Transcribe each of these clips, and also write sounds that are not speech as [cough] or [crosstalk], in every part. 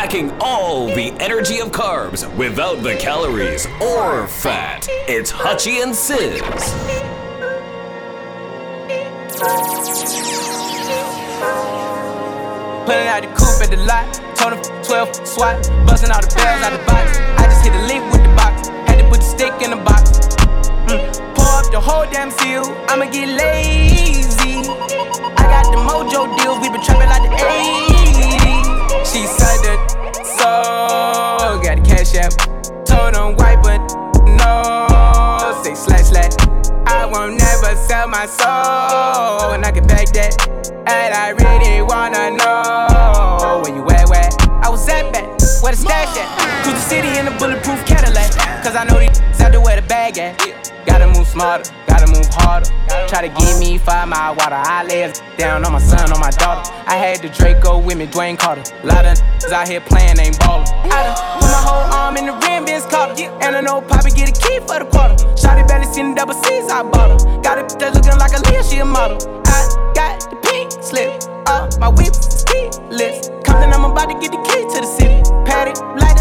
packing all the energy of carbs without the calories or fat. It's Hutchie and Sis. Pulling out the coupe at the lot. Told him 12 swat. Busting all the bells out the box. I just hit a link with the box. Had to put the stick in the box. Mm. Pour up the whole damn seal. I'ma get lazy. I got the mojo deals. We been trapping like the 80s. She said that so. Got the cash app. Told him wipe it. No. Say slash slash. I won't never sell my soul. And I can back that. And I really wanna know where you at, where I was at back, where the stash at. Cruise the city in a bulletproof Cadillac. Cause I know these out there where the bag at. Gotta move smarter, harder. Try to give me five mile water. I lay down on my son, on my daughter. I had the Draco with me, Dwayne Carter. Lot of out here playing, ain't ballin'. I done put my whole arm in the rim, Vince Carter. And I know Poppy get a key for the quarter. Shotty barely seen the double C's, I bought her. Got it that looking like a Leah, she a model. I got the pink slip up, my whip is keyless. Compton, I'm about to get the key to the city. Patty, light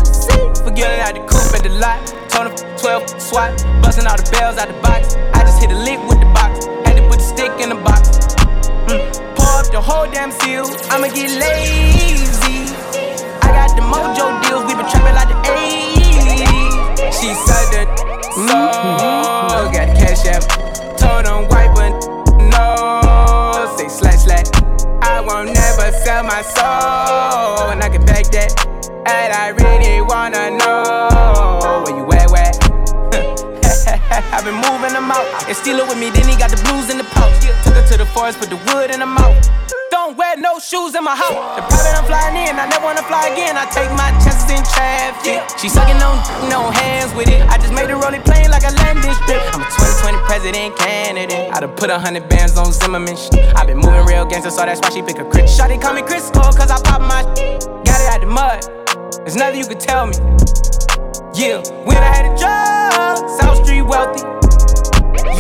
up the city. Forgetting out the coupe at the lot. Him 12 swat, busting all the bells out the box. I just hit a lick with the box. Had to put the stick in the box. Mm. Pour up the whole damn seal. I'ma get lazy. I got the mojo deals. We been trapping like the 80s. She said that so. Got the cash app. Told him wipe. No. Say slash slash. I won't never sell my soul. And I can back that. And I really wanna know where you at, where? [laughs] I've been moving them out. And steal it with me, then he got the blues in the pouch. Took her to the forest, put the wood in the mouth. Don't wear no shoes in my house. The private I'm flying in, I never wanna fly again. I take my chances in traffic. She sucking on no hands with it. I just made the rolling plane like a landing strip. I'm a 2020 president candidate. I done put a hundred bands on Zimmerman. i been moving real gangster, so that's why she pick a crit. Shawty call me Chris Cole, cause I pop my Got it out the mud. There's nothing you could tell me. Yeah, when I had a job, South Street wealthy.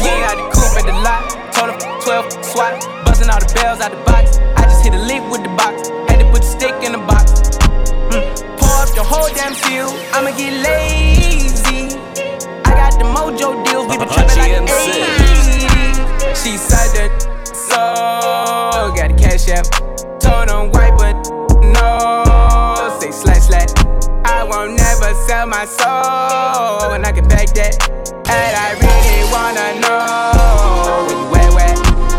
Yeah, I the coupe at the lot. Told him 12 swat, busting all the bells out the box. I just hit a lick with the box. Had to put the stick in the box. Mm. Pour up the whole damn seal. I'ma get lazy. I got the mojo deals. We been trapping like 80s. She said that so. Got the cash app. Told him wipe it. No. Won't never sell my soul. And I can back that. And I really wanna know where you at, where?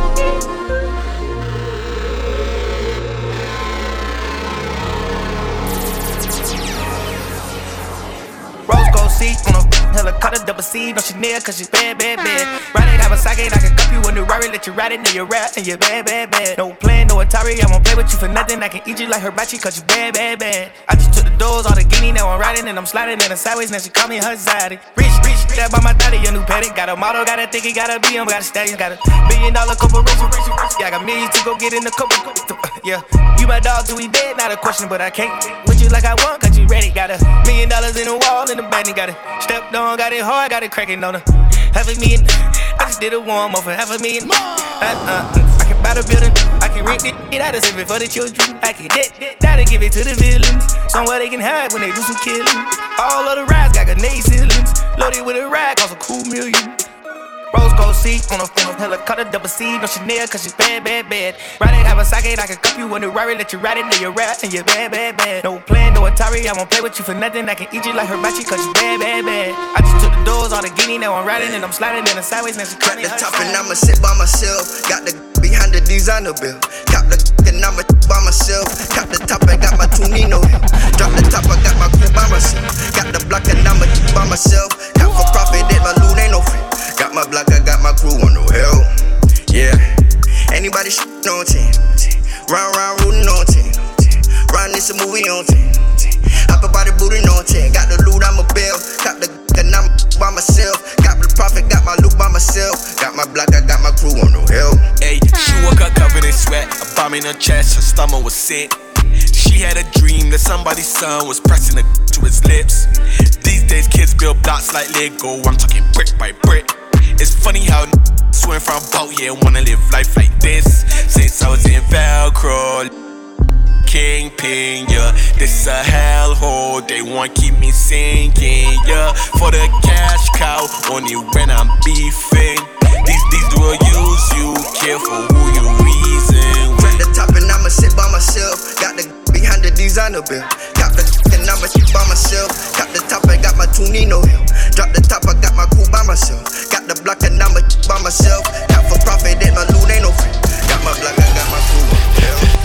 Rose gold seat on a helicopter, double C, no Chanel, cause she's bad, bad, bad. Ride it, have a socket, I can cup you in the Rari, let you ride it, know you're rap, and you're bad, bad, bad. No plan, no Atari, I won't play with you for nothing, I can eat you like hibachi, cause you bad, bad, bad. I just took the doors, all the guinea, now I'm riding, and I'm sliding in the sideways, now she call me her zaddy. Rich, rich, that by my daddy, a new paddock, got a model, got a think it gotta be him, got a stallion, got a billion dollar corporation, yeah, I got millions to go get in the couple, yeah. You my dog do we dead, not a question, but I can't with you like I want, cause you ready, got a million dollars in the wall, in the bank, got it stepped on, got it hard, got it cracking on her. Half a million, I just did a warm up for half a million. Uh, I can buy the building, I can rent it, it out of it for the children. I can debt, that'll give it to the villains. Somewhere they can hide when they do some killing. All of the rides got grenade ceilings, loaded with a ride, cost a cool million. Rose gold seat on a phone, helicopter, double C, no Chanel, cause she's bad, bad, bad. Ride it, have a socket, I can cup you in the Rari, let you ride it, know you're rap, and you're bad, bad, bad. No plan, no Atari, I won't play with you for nothing, I can eat you like hibachi, cause you bad, bad, bad. I just took the doors, all the guinea, now I'm riding, and I'm sliding in the sideways, now she Cut the top and I'ma sit by myself. Got the [laughs] behind the designer bill. Cop the [laughs] and I'ma [laughs] by myself. Cop the top and got my two Nino. Drop the top, I got my crew by myself. Got the block and I'ma by myself. Cop for profit, that my loot ain't no free. Got my block, I got my crew on no help. Yeah. Anybody shit on 10. Round, round, rootin' on 10. Round this a movie on 10. Hop about the booty on 10. Got the loot, I'm a bell. Cop the and I'm by myself. Got the profit, got my loot by myself. Got my block, I got my crew on no help. Ayy, she woke up covered in sweat, a bomb in her chest, her stomach was sick. She had a dream that somebody's son was pressing a to his lips. These days, kids build blocks like Lego. I'm talking brick by brick. It's funny how swim from boat, yeah, wanna live life like this. Since I was in Velcro, kingpin, yeah. This a hellhole, they want keep me sinking, yeah. For the cash cow, only when I'm beefing. These these will use you, careful who you reason with. At the top and I'ma sit by myself. Got the behind the designer bill. Got the and I'ma sit by myself. Got the top and got my Tunino. Drop the top, I got my cool by myself. Got the block and I'ma by myself. Not for profit, ain't my loot, ain't no free. Got my block, I got my cool. Yeah.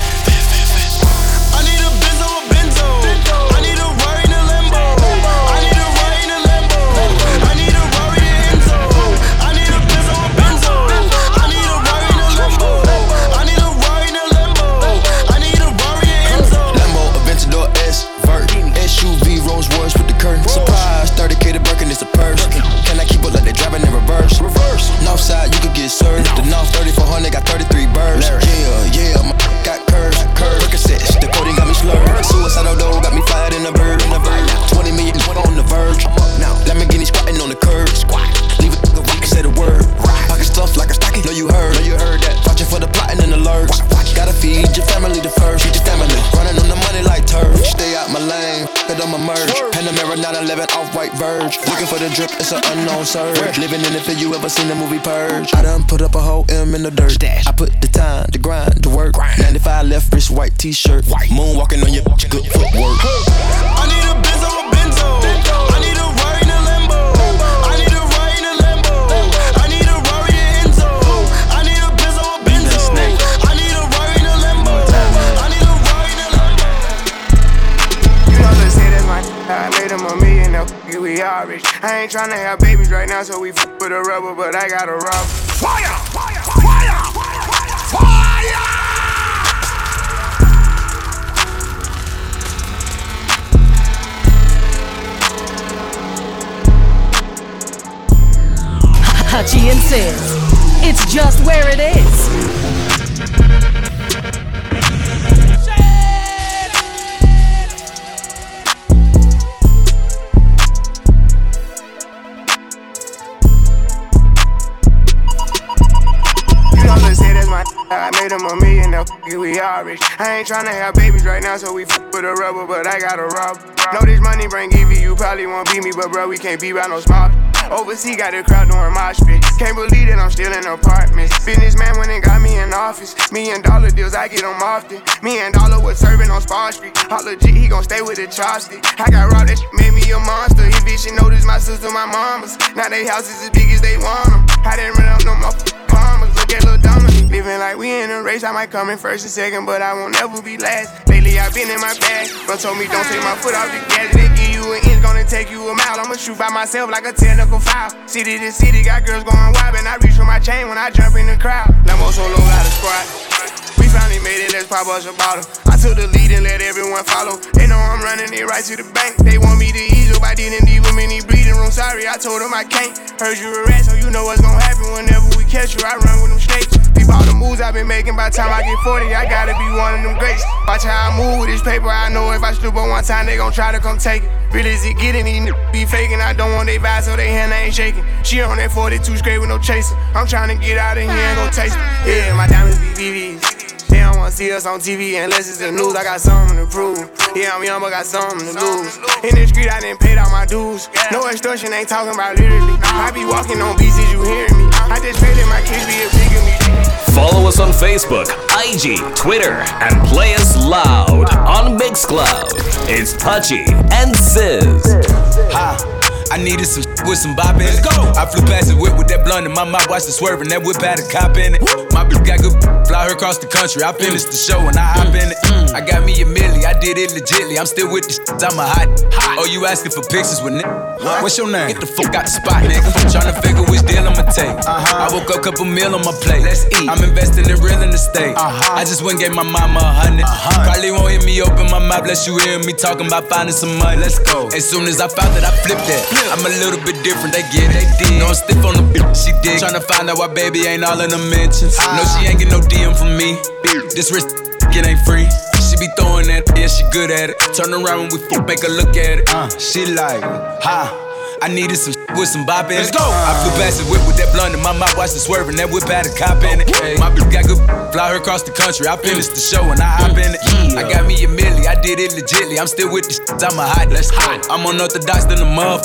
Drip, it's an unknown surge. Living in the field, you ever seen the movie Purge? I done put up a whole M in the dirt. I put the time, the grind, the work. 95 left wrist, white t-shirt. Moonwalking on your good footwork. We. I ain't tryna have babies right now, so we f with a rubber, but I got a rub. Fire! Fire! Fire! Fire! Hachi and Sis. It's just where it is. Rich. I ain't tryna have babies right now, so we f with a rubber, but I got a rub. Know this money bring Evie, you probably won't beat me, but bro, we can't be by no small. Overseas got the crowd doing mosh pit. Can't believe that I'm still in apartments. Businessman went and got me in office. Million dollar deals, I get them often. Me and Dollar was serving on Spar Street. All legit, he gon' stay with the chopstick. I got robbed, that made me a monster. He bitch, she noticed my sister, my mamas. Now they houses as big as they want them. I didn't run up no more Living like we in a race. I might come in first and second, but I won't never be last. Lately, I've been in my bag. But told me don't take my foot off the gas. They give you an inch, gonna take you a mile. I'ma shoot by myself like a technical foul. City to city, got girls going wild. And I reach for my chain when I jump in the crowd. Lambo solo, got a squad. We finally made it, let's pop us a bottle. I took the lead and let everyone follow. They know I'm running it right to the bank. They want me to ease up, I didn't the breathing room. Sorry, I told them I can't. Heard you rat, so you know what's gonna happen whenever we catch you. I run with them snakes. Peep all the moves I've been making by the time I get 40. I gotta be one of them greats. Watch how I move with this paper. I know if I stoop on one time, they gon' try to come take it. Really, is it getting these be faking? I don't want they vibe, so they hand ain't shaking. She on that 42 straight with no chaser. I'm trying to get out of here and go taste it. Yeah, my diamonds be VVs. They don't wanna see us on TV unless it's the news. I got something to prove. Yeah, I'm young, but got something to lose. In the street, I didn't pay all my dues. No extortion, ain't talking about literally. I be walking on beats, you hearing me? I just pray that my kids be a bigger me. Follow us on Facebook, IG, Twitter, and play us loud on Mixcloud. It's Touchy and Sis. Ha. I needed some with some bop in it. Go. I flew past the whip with that blunt in my mouth, watched it swerving. That whip had a cop in it. My bitch got good, fly her across the country. I finished the show and I hop in it. I got me a milli, I did it legitly. I'm still with the shit, I'm a hot. Oh, you asking for pictures with nigga? What's your name? Get the fuck out the spot, nigga. Tryna figure which deal I'ma take. Uh-huh. I woke up, couple meal on my plate. Let's eat. I'm investing in real estate. Uh-huh. I just went and gave my mama a 100 uh-huh. Probably won't hear me open my mouth, bless you hear me talking about finding some money. Let's go. As soon as I found that, I flipped that. I'm a little bit different, they get it. They did. No, I'm stiff on the bitch, she did. Tryna find out why baby ain't all in the mentions. No, she ain't get no DM from me. This wrist, it ain't free. She be throwing that, yeah, she good at it. Turn around when we fuck, make her look at it. Uh, she like, ha. I needed some with some bop in Let's it. go. I flew past the whip with that blunt in my mouth, watched it swerving. That whip had a cop in it. My bitch got good fly her across the country. I finished the show and I hop in it. I got me a milli, I did it legitly. I'm still with the shit, I'm a hot, let's hot. I'm on unorthodox than the muff.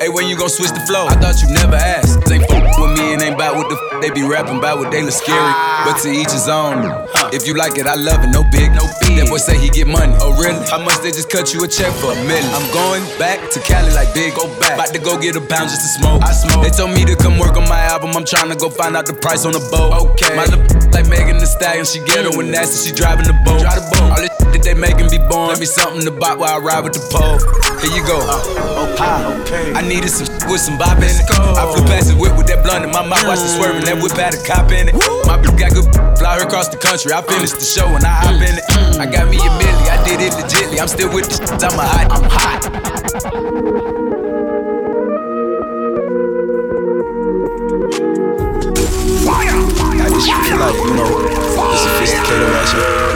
Hey, when you gon' switch the flow? I thought you never asked. They fuck with me and ain't bout what the f- they be rapping about what they look scary. Ah. But to each his own. If you like it, I love it, no big, no big. That boy say he get money. Oh really? How much they just cut you a check for a million? I'm going back to Cali like big. Go back. About to go get a pound just to smoke. I smoke. They told me to come work on my album. I'm trying to go find out the price on the boat. Okay. My little [laughs] like Megan Thee Stallion, she get her when nasty. She driving the boat. Drive the boat. All this that they making be born. Let me something to buy while I ride with the pole. Here you go. Uh, okay. I needed some with some bop in it. I flew past the whip with that blunt in my mouth, watched it swerving. That whip had a cop in it. My bitch got good, fly her across the country. I finished the show and I hop in it. I got me a milli, I did it legitly. I'm still with the shit, I'm a hot, I'm hot. I just feel like, you know, the sophisticated ratchet,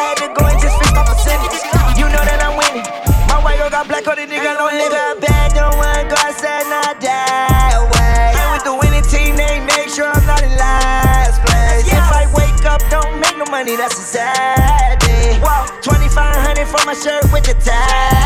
I had to go and just fix my percentage. You know that I'm winning. My white girl got black on the nigga, no nigga. Bad, don't want go outside, not that way. And with the winning team, they make sure I'm not in last place. If I wake up, don't make no money, that's a sad day. Wow, 2500 for my shirt with the tag.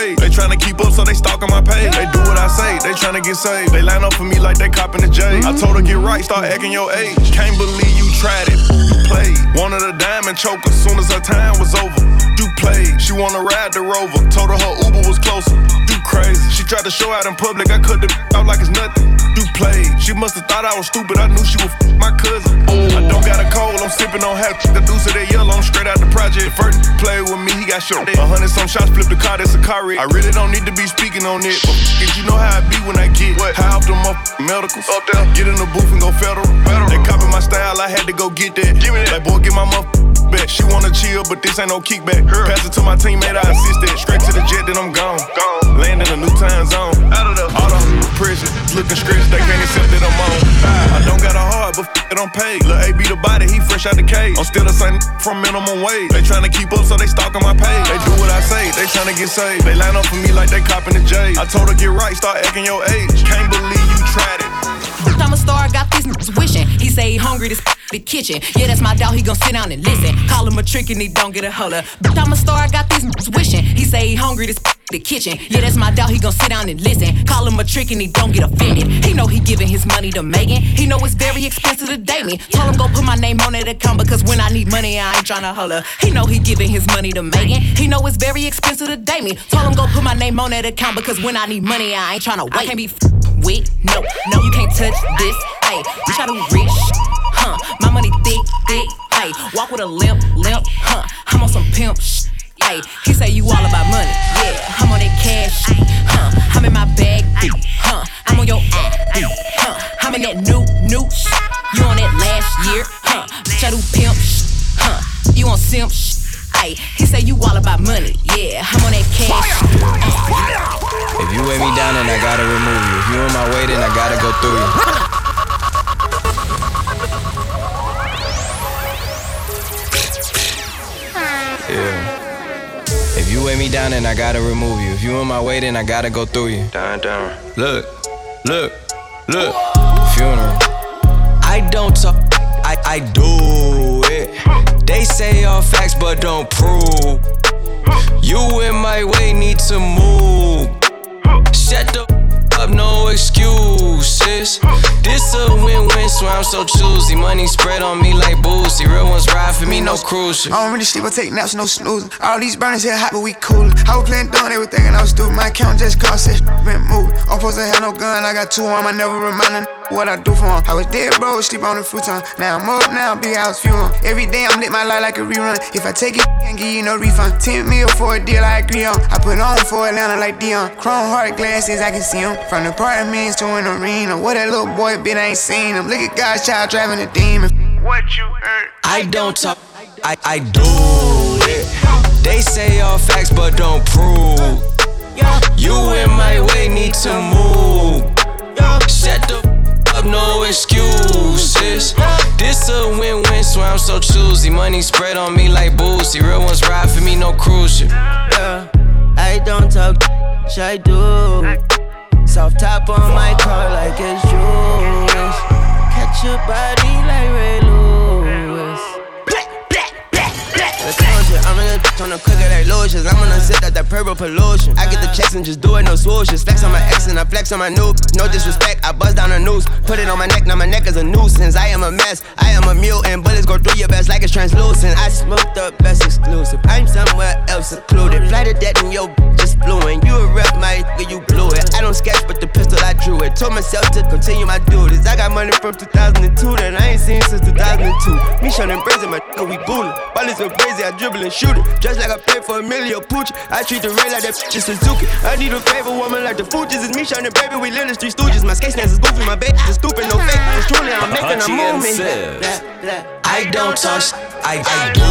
Wage. They tryna keep up, so they stalking my page. They do what I say, they tryna get saved. They line up for me like they copping the J. I told her get right, start acting your age. Can't believe you tried it, you played. Wanted a diamond choker, soon as her time was over. You played, she wanna ride the rover. Told her her Uber was closer. You crazy. She tried to show out in public, I cut the out like it's nothing. Played. She must have thought I was stupid. I knew she was f- my cousin. I don't got a cold, I'm sipping on half. The deuce of that yellow, I'm straight out the project. The First play with me, he got short. A hundred some shots, flip the car, that's a car wreck. I really don't need to be speaking on it. But it, you know how I be when I get what? high off them up medicals. Up there. Get in the booth and go federal. federal. They copy my style, I had to go get that. Give me that. Like, boy, get my muff back. She wanna chill, but this ain't no kickback. Her. Pass it to my teammate, I assist that. Straight to the jet, then I'm gone. Gone. Land in a new time zone. Out of the all the prison, looking stretched, they can't accept that I'm on. I don't got a heart, but f- it I'm paid. Lil' AB the body, he fresh out the cage. I'm still the same from minimum wage. They tryna keep up, so they stalking my page. They do what I say, they tryna get saved. They line up for me like they copping the J. I told her get right, start acting your age. Can't believe you tried it. I'm a star, got these niggas wishing. He say he hungry, this the kitchen. Yeah, that's my dog, he gon' sit down and listen. Call him a trick and he don't get a holler. Bitch, I'm a star, I got these niggas wishing. He say he hungry, this the kitchen. Yeah, that's my dog, he gon' sit down and listen. Call him a trick and he don't get offended. He know he giving his money to Megan. He know it's very expensive to date me. Told him go put my name on that account because when I need money, I ain't tryna holler. He know he giving his money to Megan. He know it's very expensive to date me. Told him go put my name on that account because when I need money, I ain't tryna wait. I can't be f- with no, no, you can't touch this. Hey, bitch, I do rich? My money thick, thick. Hey, walk with a limp, limp, huh? I'm on some pimp sh. Hey, he say you all about money, yeah. I'm on that cash, huh? I'm in my bag, huh? I'm on your ass, huh? I'm in that new, new sh. You on that last year, huh? Bitch, I pimp sh, huh? You on simp sh. Hey, he say you all about money, yeah. I'm on that cash. If you weigh me down, then I gotta remove you. If you in my way, then I gotta go through you. You weigh me down, then I gotta remove you. If you in my way, then I gotta go through you. Down, down. Look, look, look. Funeral. I don't talk, I, I do it. They say all facts, but don't prove. You in my way, need to move. Shut the up, no excuses. This a win-win, so I'm so choosy. Money spread on me like boozy. Real ones ride for me, no cruise. I don't really sleep, I take naps, no snoozing. All these burners here hot, but we coolin'. I was playing they were thinking I was stupid. My account just cost it, been moved. I'm supposed to have no gun, I got two on, I never reminding what I do for 'em. I was dead, bro, sleep on the futon. Now I'm up, now big house fuel. Every day I'm lit my life like a rerun. If I take it, can't give you no refund. 10 mil for a deal I agree on. I put on for Atlanta like Deion. Chrome heart glasses, I can see see 'em. From the apartments to an arena. What that little boy been, I ain't seen him. Look at God's child driving a demon. What you heard? I don't talk, I, I do it. They say all facts, but don't prove. You in my way, need to move. Shut the up, no excuses. This a win-win, so I'm so choosy. Money spread on me like boozy. Real ones ride for me, no cruise ship. Yeah, uh, I don't talk, I do. Soft top on my car like it's juice. Catch your body like Ray Lewis. The conscious, I'm in on the cooker like lotions. I'm gonna sit at that purple pollution. I get the checks and just do it, no swooshes. Flex on my ex and I flex on my new. No disrespect, I buzz down a noose. Put it on my neck, now my neck is a nuisance. I am a mess, I am a mutant. Bullets go through your vest like it's translucent. I smoked up best exclusive. I'm somewhere else secluded. Fly to death and yo just fluent. You a rep, my you blew it. I don't sketch, but the pistol I drew it. Told myself to continue my duties. I got money from 2002 that I ain't seen since 2002. Me showing brazen, my we gooling. Ballers so crazy, I dribble and shoot it. Just like I paid for Emilio Pucci. I treat the rain like that bitch is Suzuki. I need a favor woman like the Fugees. It's me shining, baby. We live the street stooges. My skate stance is goofy. My baby is stupid, no fake. It's truly, I'm making a Hachi and movement. Sis. I don't talk, I, I do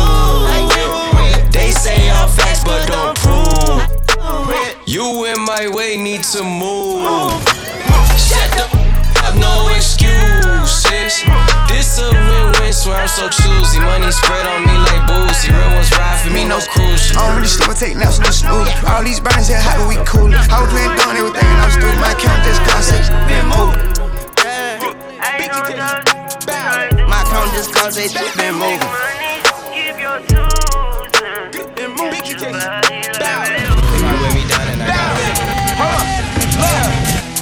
it. They say all facts, but don't prove. You in my way, need to move. Shut up, take naps, no snooze. All these burners here how do we coolin'. I was playing dumb, they were thinking I was stupid. My account just cost it, been moved. My account just cause they been moving.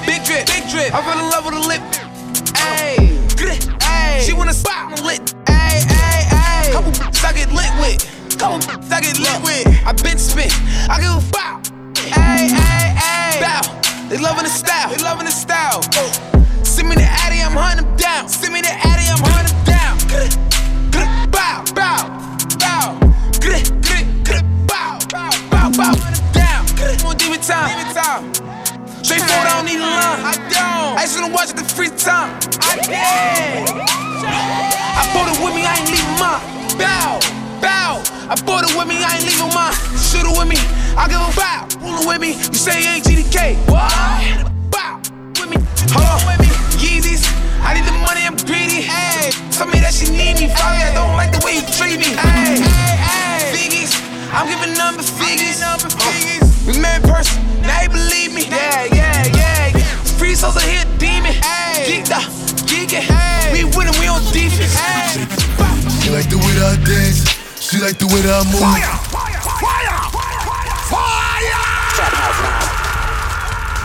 Big drip, big drip. I fell in love with a lip. Ayy, ayy. She wanna spot my lit. Ayy, ayy, ayy. Couple bitches I get lit with. Couple I get lit with. I been spit. I give a foul. Ayy, ayy, ayy. Bow. They loving the style. They loving the style. Oh. Send me the Addy, I'm hunting them down. Send me the Addy, I'm hunting them down. Bow, bow, bow. Bow, bow, bow, bow. 'em down. On demon time. Demon time. Straightforward, I don't need a line. I don't. I just wanna watch it the free time. I did. I bought it with me, I ain't leaving mine. Bow, bow. I bought it with me, I ain't leaving mine. Shoot it with me, I give a bow. Roll it with me, you say you ain't GDK. What? Bow with me, hold on with me. Yeezys, I need the money, I'm greedy. Hey, tell me that she need me. Sorry, I don't like the way you treat me. Hey, hey, hey. Figgies, I'm giving number figures. Number figures. We met in person, now they believe me. Yeah, yeah, yeah. yeah. Free souls are here, demon. Geeked up, geeking. We winning, we on defense. She like the way that I dance. She like the way that I move. Fire! Fire! Fire! Fire!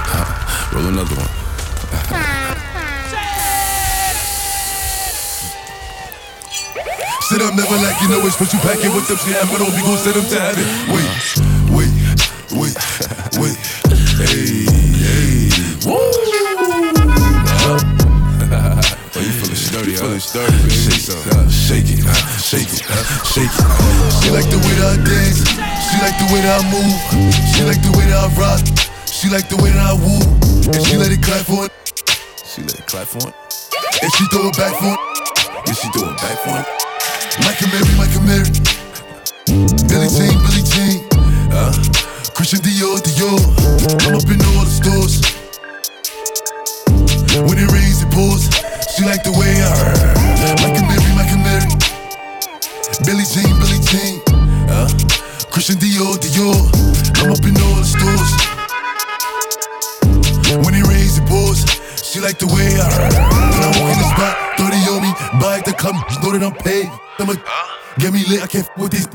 Uh, roll another one. Sit up, never like you know it's what you packing with them shit. I'm gonna be gon' set them to heaven. Wait, wait, wait, wait. Hey, hey. Woo! [laughs] Oh, you feeling sturdy, huh? Feeling sturdy, baby. Shake, it, uh, shake it, uh, shake it. She like the way that I dance. She like the way that I move. She like the way that I rock. She like the way that I woo. And she let it clap for it. She let it clap for it. And she throw it back for it. Yeah, she throw it back for it. Micah Mary, Micah Mary. Billie Jean, Billie Jean. Uh, Christian Dior, Dior. I'm up in all the stores. When it rains, it pours. She like the way I Micah Mary, Micah Mary. Billie Jean, Billie Jean. Uh, Christian Dior, Dior. I'm up in all the stores. When it rains, it pours. She like the way I When I walk in the spot, 30 on me, buy the come, know that I'm paid. I'ma get me lit, I can't f with these.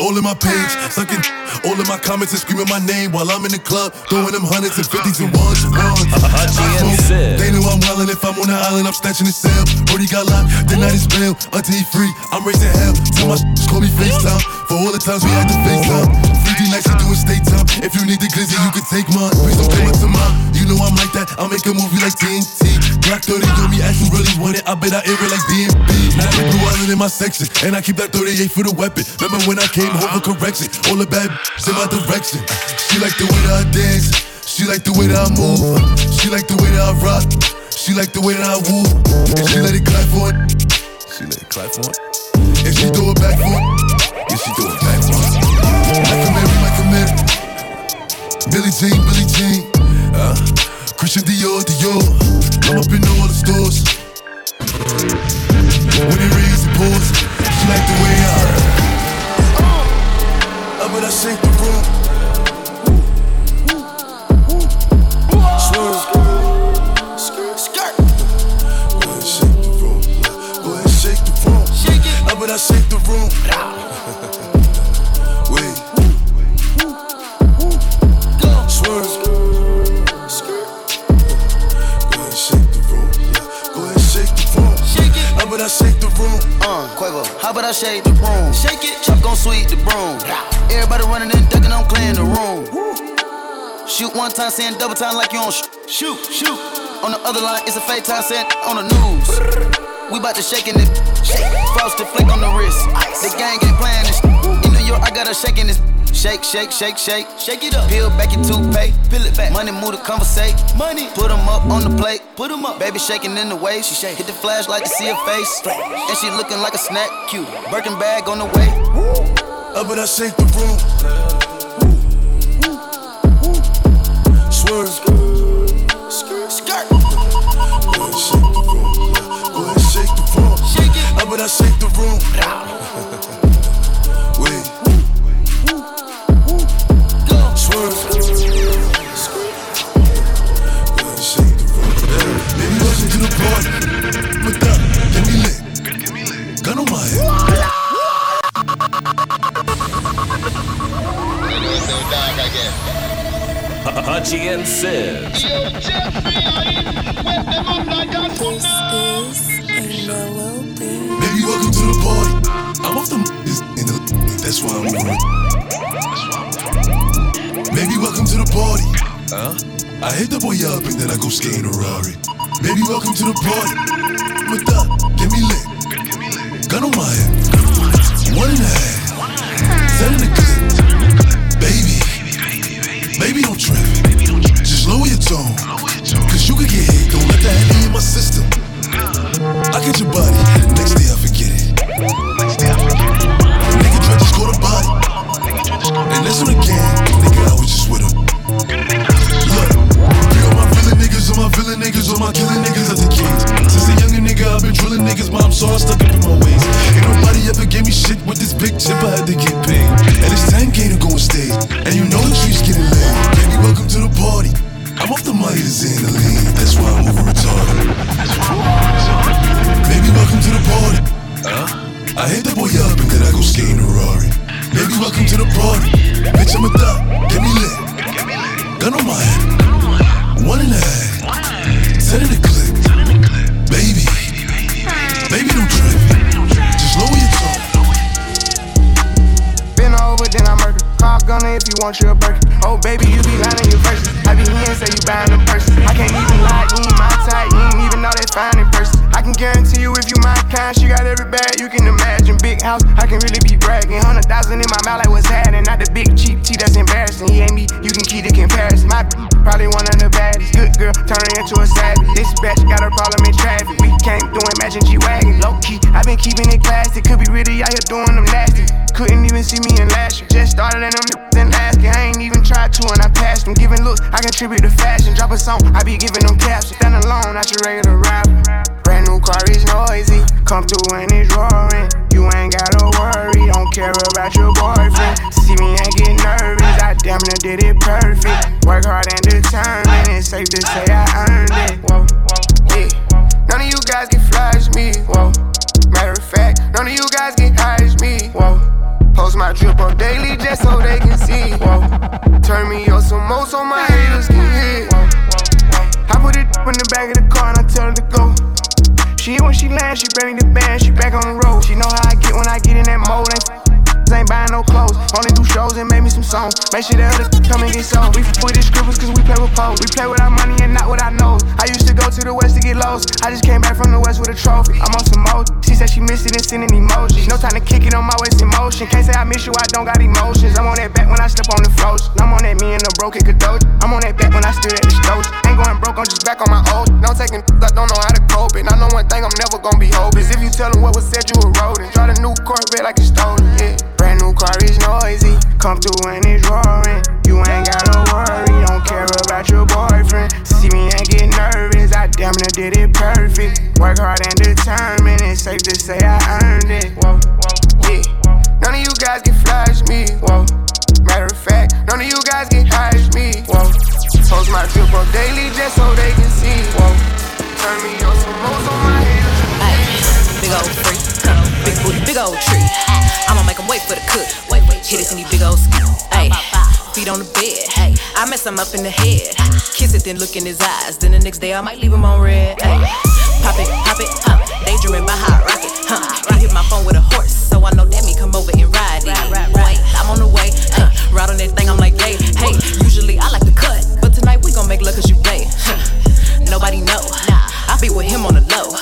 All in my page, sucking [laughs] all in my comments and screaming my name while I'm in the club, throwing them hundreds and fifties and ones and ones. [laughs] They know I'm wildin' if I'm on the island, I'm snatching the cell. Brody got locked, the night is bail. Until he free, I'm raising hell. Tell my [laughs] call me FaceTime for all the times we had to FaceTime. 3D nights to do state time. If you need the glizzy, you can take mine. Please don't come up to mine. You know I'm like that. I'll make a movie like TNT. Black 30 on me, as you really want it. I bet I air it like DMB. Now the blue island in my section, and I keep that 38 for the weapon. Remember when I came home for correction? All the bad in my direction. She like the way that I dance. She like the way that I move. She like the way that I rock. She like the way that I woo. And she let it clap for it. She let it clap for it. And she throw it back for it. Yeah, she it for it. Billie Jean, Billie Jean. Uh, Christian Dior, Dior. I'm up in all the stores. When it rains, it pours. She like the way I. I bet I shake the room. About I shake the room? Shake it, Chuck gon' sweep the broom. Everybody running and ducking, I'm clearing the room. Shoot one time, saying double time like you on sh- shoot, shoot. On the other line, it's a fake time, saying on the news. We bout to shake shaking it, shake. Frosted flick on the wrist. The gang ain't playing this. In New York, I got her shaking this. Shake, shake, shake, shake, shake it up. Peel back your toothpaste, peel it back. Money move to conversate. Money, put 'em up on the plate, put 'em up. Baby shaking in the way, she shake. Hit the flash like to see her face, and she looking like a snack, cute. Birkin bag on the way. Up bet I shake the room. Swerve. Skirt. Go ahead, shake the room. Go ahead, shake the room. Shake it. I bet I shake the room. And Sis. Baby, welcome to the party. I'm off the is in the that's why I'm moving. Baby, welcome to the party. Huh? I hit the boy up and then I go skating a Rari. Baby, welcome to the party. With that, get me lit. Gun on my head. One and a half. Ten in the clip. Baby. Baby, don't trip. Tone. Cause you could get hit. Don't let that heavy in my system. I get your body. And the next day I forget it. Nigga try to score the body. And on the game. Nigga, I was just with him. Look, you all my villain niggas, all my villain niggas, all my killing niggas at the kids. Since a younger nigga, I've been drilling niggas, but I'm so stuck up in my ways. Ain't nobody ever gave me shit with this big chip, I had to get paid. And it's 10K to go on stage. And you know the streets getting laid. Baby, welcome to the party. Off the money to Xanaline. That's why I'm over retarded. Baby, welcome to the party. Huh? I hit the boy up and then I go skating a Rari. Baby, welcome to the party. Bitch, I'm a thot. Get me lit. Gun on my head. Purses. I can't even lie, you ain't my type. You ain't even know they fine in person. I can guarantee you if you my kind, she got every bag you can imagine. Big house, I can really be bragging. Hundred thousand in my mouth, like what's happening? Not the big cheap tea that's embarrassing. He ain't me, you can keep the comparison. My probably one of the baddest. Good girl, turn her into a savage. This bitch got a problem in traffic. We can't do imagine G wagon. Low key, I been keeping it classy. Could be really out here doing them nasty. Couldn't even see me in last year. Just started in them then asking. I ain't even tried to and I passed them. Giving looks, I contribute to fashion. Drop a song, I be giving them caps. Stand alone, not your regular rapper. Brand new car is noisy. Come through and it's roaring. You ain't gotta worry, don't care about your boyfriend. See me and get nervous. I damn near did it perfect. Work hard and determined. It's safe to say I earned it. Whoa, yeah. None of you guys can flash me. Whoa. Matter of fact, none of you guys high as me. Whoa. Post my drip up daily just so they can see. Whoa. Turn me up some more so my haters can hear. I put it in the back of the car and I tell her to go. She when she land, she bring the band, she back on the road. She know how I get when I get in that mode. Ain't ain't buying no clothes. Only do shows and make me some songs. Make sure the other come and get sold. We with the scribbles cause we play with pose. We play with our money and not with our nose. I used to go to the west to get lost. I just came back from the west with a trophy. I'm on some mode. She said she missed it and sending emojis. No time to kick it on my waist in motion. Can't say I miss you, I don't got emotions. I'm on that back when I step on the floats. I'm on that me and the broken cadoge. I'm on that back when I stood at the stove. Ain't going broke, I'm just back on my old. No taking, I don't know how to cope it. I know one thing I'm never gonna be hopeless. If you tell them what was said, you were rodent. Drive a new Corvette like it's stolen, yeah. Brand new car is noisy. Come through and it's roaring. You ain't gotta worry, don't care about your boyfriend. See me and get nervous, I damn near did it perfect. Work hard and determined, it's safe to say I earned it. Yeah. None of you guys can flash me. Whoa. Matter of fact, none of you guys can hide me. Whoa. Post my drip up daily just so they can see. Whoa. Turn me on some moves on my head. Big old freak, big booty, big old tree. I'ma make 'em wait for the cook. Wait, wait, hit it in these big old skis. Hey, feet on the bed. Hey, I mess him up in the head. Kiss it, then look in his eyes. Then the next day I might leave him on red. Hey, pop it, pop it, huh? Daydreaming by hot rocket, huh? He hit my phone with a horse, so I know that me come over and ride it. Wait, I'm on the way. Hey, ride on that thing, I'm like, yay. Hey, usually I like to cut, but tonight we gon' make love cause you play. Nobody know. Nah, I be with him on the low.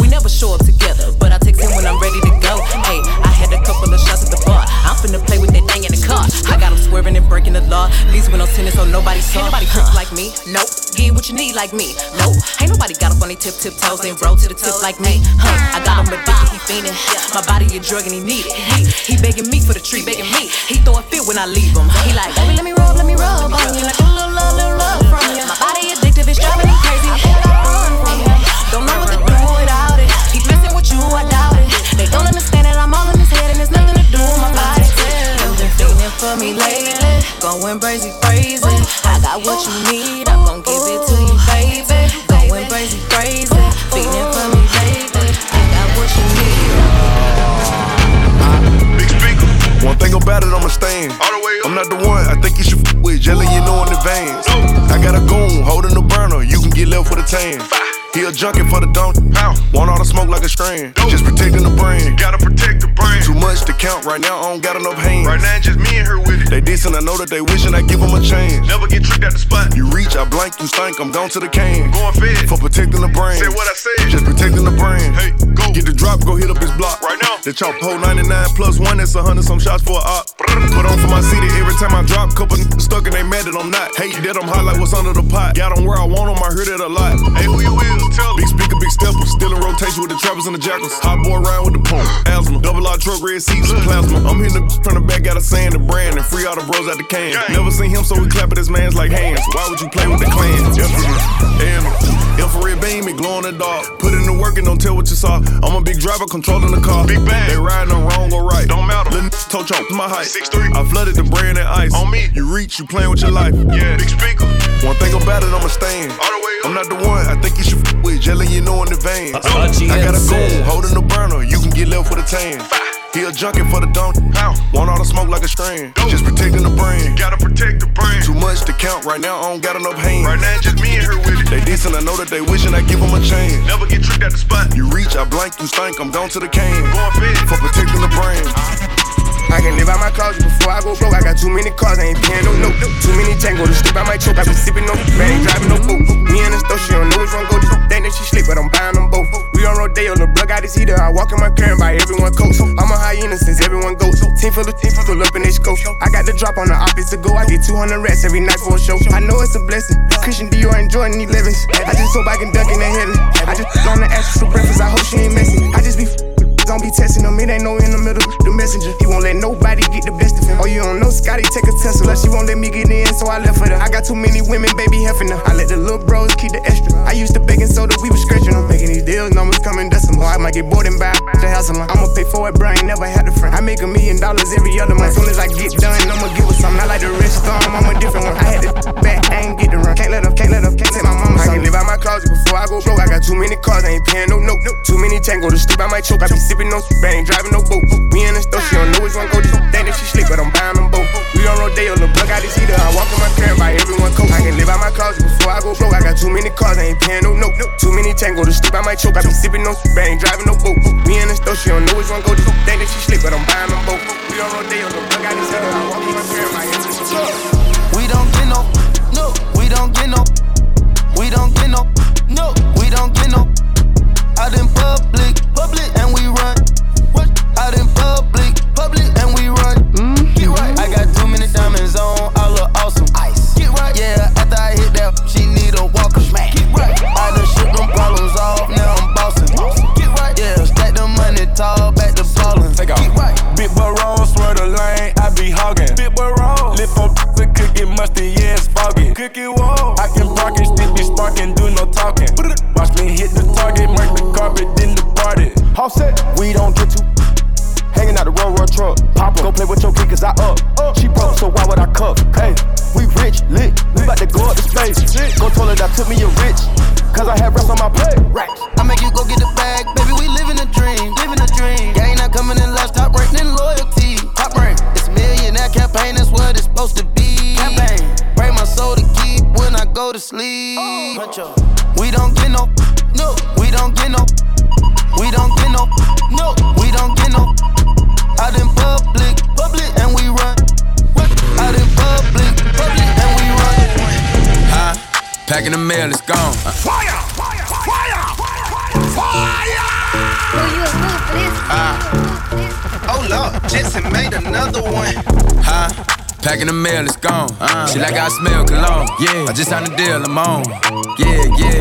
We never show up together, but I text him when I'm ready to go. Hey, I had a couple of shots at the bar. I'm finna play with that thing in the car. I got him swerving and breaking the law. Least with no tennis, so nobody saw. Ain't nobody huh. like me. Nope. Get what you need like me. Nope. Ain't nobody got up on they tip tip toes and roll to the tip like me. Huh. I got him addicted, he fiending. My body a drug and he need it. He, he begging me for the treat, begging me. He throw a fit when I leave him. He like, baby, let me rub, let me rub on you. Like a little love, little love from you. My body addictive, it's driving me crazy. I feel like I run from you. Don't know what to do without it. He messing with you, I doubt it. They don't understand that I'm all in his head and there's nothing to do with my body. You've been feeling for me lately, going crazy, crazy. I got what you need, I'm gon' give it to you, baby. Going crazy, crazy, feeling for me lately. I got what you need. Big speaker. One thing about it, I'ma stand. I'm not the one I think you should f with. Jelly, you know in advance. Can get left with a tan. He a junkie for the don't. Want all the smoke like a strand. Just protecting the brand. Gotta protect the brand. Too much to count right now. I don't got enough hands. Right now, just me and her with it. They dissing. I know that they wishing I give them a chance. Never get tricked at the spot. You reach, I blank, you stink. I'm gone to the can. Going fed for protecting the brand. Say what I said. Just protecting the brand. Hey, go get the drop. Go hit up his block right now. The chop pole 99 plus one. That's a hundred some shots for a op. Put on for my city every time I drop. Couple stuck and they mad that I'm not. Hate that I'm hot like what's under the pot. Got them where I want them. I heard it a lot. Hey, who you will? Tell Big speaker, big stepper. Still in rotation with the trappers and the jackals. Hot boy round with the pump. Asthma. Double R truck, red seats, plasma. I'm hitting the from the back, got a sand, the brand, and free all the bros out the can. Never seen him, so we clap at his man's like hands. Why would you play with the clan? Infrared, infrared beam, it glow in the dark. Put in the work and don't tell what you saw. I'm a big driver controlling the car. Big bang. They riding on wrong or right. Don't matter. Little toe to my height. Six three. I flooded the brand and ice. On me. You reach, you playing with your life. Yeah. Big speaker. One thing about it, I'ma stand. All the way up. I'm not the one. I think you should f- jelly, you know in advance. I got a goon holding the burner. You can get left with a tan. He a junkie for the don't. Want all the smoke like a strand. Just protecting the brand. Gotta protect the brand. Too much to count right now. I don't got enough hands. Right now, just me and her with it. They dissing. I know that they wishing I give them a chance. Never get tricked at the spot. You reach, I blank, you stink. I'm gone to the can. Going fed for protecting the brand. Uh-huh. I can live out my closet before I go broke. I got too many cars, I ain't paying no note. Too many Django to sleep, I might choke. I been sipping no, man, ain't driving no boat. Me and the store, she don't know which one go. Just think that she sleep, but I'm buying them both. We on Rodeo, the blood got his heater. I walk in my car and buy everyone coats. I'm a hyena since everyone goes. Team full of team full up in they scope. I got the drop on the office to go. I get 200 rats every night for a show. I know it's a blessing. Christian Dior and Jordan 11s. I just hope I can duck in the heaven. I just on the ass for breakfast. I hope she ain't messy. I just be don't be testing him, it ain't no in the middle, the messenger. He won't let nobody get the best of him. Oh, you don't know Scotty take a Tesla. She won't let me get in, so I left with her. I got too many women, baby, heffing her. I let the little bros keep the extra. I used to baking soda, we was scratching them. Making these deals, numbers coming decimal. I might get bored and buy the house alone. I'ma pay for it, bro. I ain't never had a friend. I make a million dollars every other month. Soon as I get done, I'ma give her something. I like the of them, I'm a different one. I had to back, I ain't get the run. Can't let up, can't let up, can't take my mama. I can live out my closet before I go broke. I got too many cars, I ain't paying no note. Too many tango to sleep, I might choke. I be sipping no soup, I ain't driving no boat. We in the store, she don't know which one go. This think that she sleep, but I'm buying them both. We on Rodeo, the plug out this heater. I walk in my car buy everyone coat. I can live out my closet before I go broke. I got too many cars, I ain't paying no note. Too many tango to sleep, I might choke. I be sipping no soup, driving no boat. We in the store, she don't know which one go. This think that she sleep, but I'm buying them both. We on Rodeo, the plug out this heater. I walk in my car buy everyone. We don't get no, no, we don't get no, we don't get no, no, we don't get no. Out in public, public, run. Out in public, public, and we run. Mm-hmm. Get right. I got too many diamonds on, I look awesome. Ice. Get right. Yeah, after I hit that, she need a walker. Get right. I done shook them problems off, now I'm bossing. Get right. Yeah, stack the money tall, back to ballin'. Take off. Get right. Big boy roll, swear the lane, I be hogging. Big boy roll, lift up the cookie musty, yeah, it's foggy. Cookie wall, I can park it, be do no talking. Watch me hit the target, mark the carpet, then depart it. Offset, we don't get too. Hanging out the road, road truck. Pop up. Go play with your kid, cause I up. She broke, so why would I cuff? Hey, we rich, lit. We about to go up the space. Go told her that took me a rich. Cause I have rest on my plate. Racks. I make you go get the bag, baby. We living a dream, living a dream. Gang not coming in last, top rank, then loyalty. Top rank. It's millionaire campaign, that's what it's supposed to be. When I sleep. We don't get no, no. We don't get no, we don't get no, no. We don't get no. Out in public, public, and we run. Out in public, public, and we run. Huh? Packing the mail, it's gone. Uh. Fire! Fire! Fire! Fire! Oh you a for this? Uh. Oh, Lord, Jetson made another one. Huh? Packing the mail, it's gone. Uh. She like I smell cologne. Yeah. I just signed a deal, I'm on. Yeah, yeah.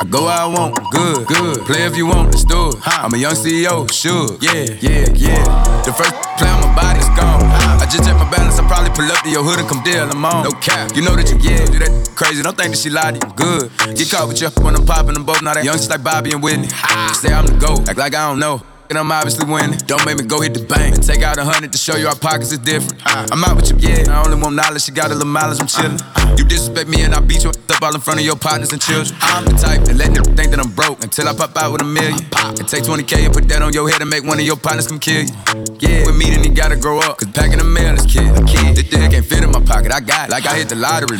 I go where I want, good, good. Play if you want, let's do it. I'm a young CEO, sure. Yeah, yeah, yeah. The first play on my body is gone. I just check my balance, I probably pull up to your hood and come deal, I'm on. No cap. You know that you, yeah, do that crazy. Don't think that she lied to you, good. Get caught with you when I'm popping them both. Now that young, just like Bobby and Whitney. Say I'm the GOAT, act like I don't know. And I'm obviously winning. Don't make me go hit the bank and take out a hundred to show you our pockets is different. I'm out with you, yeah. I only want knowledge. She got a little mileage, I'm chillin'. You disrespect me and I beat you up all in front of your partners and children. I'm the type that let them think that I'm broke until I pop out with a million. And take 20k and put that on your head and make one of your partners come kill you. Yeah, with me then he gotta grow up. Cause packing the mail is kid. A kid. This thing can't fit in my pocket. I got it. Like I hit the lottery.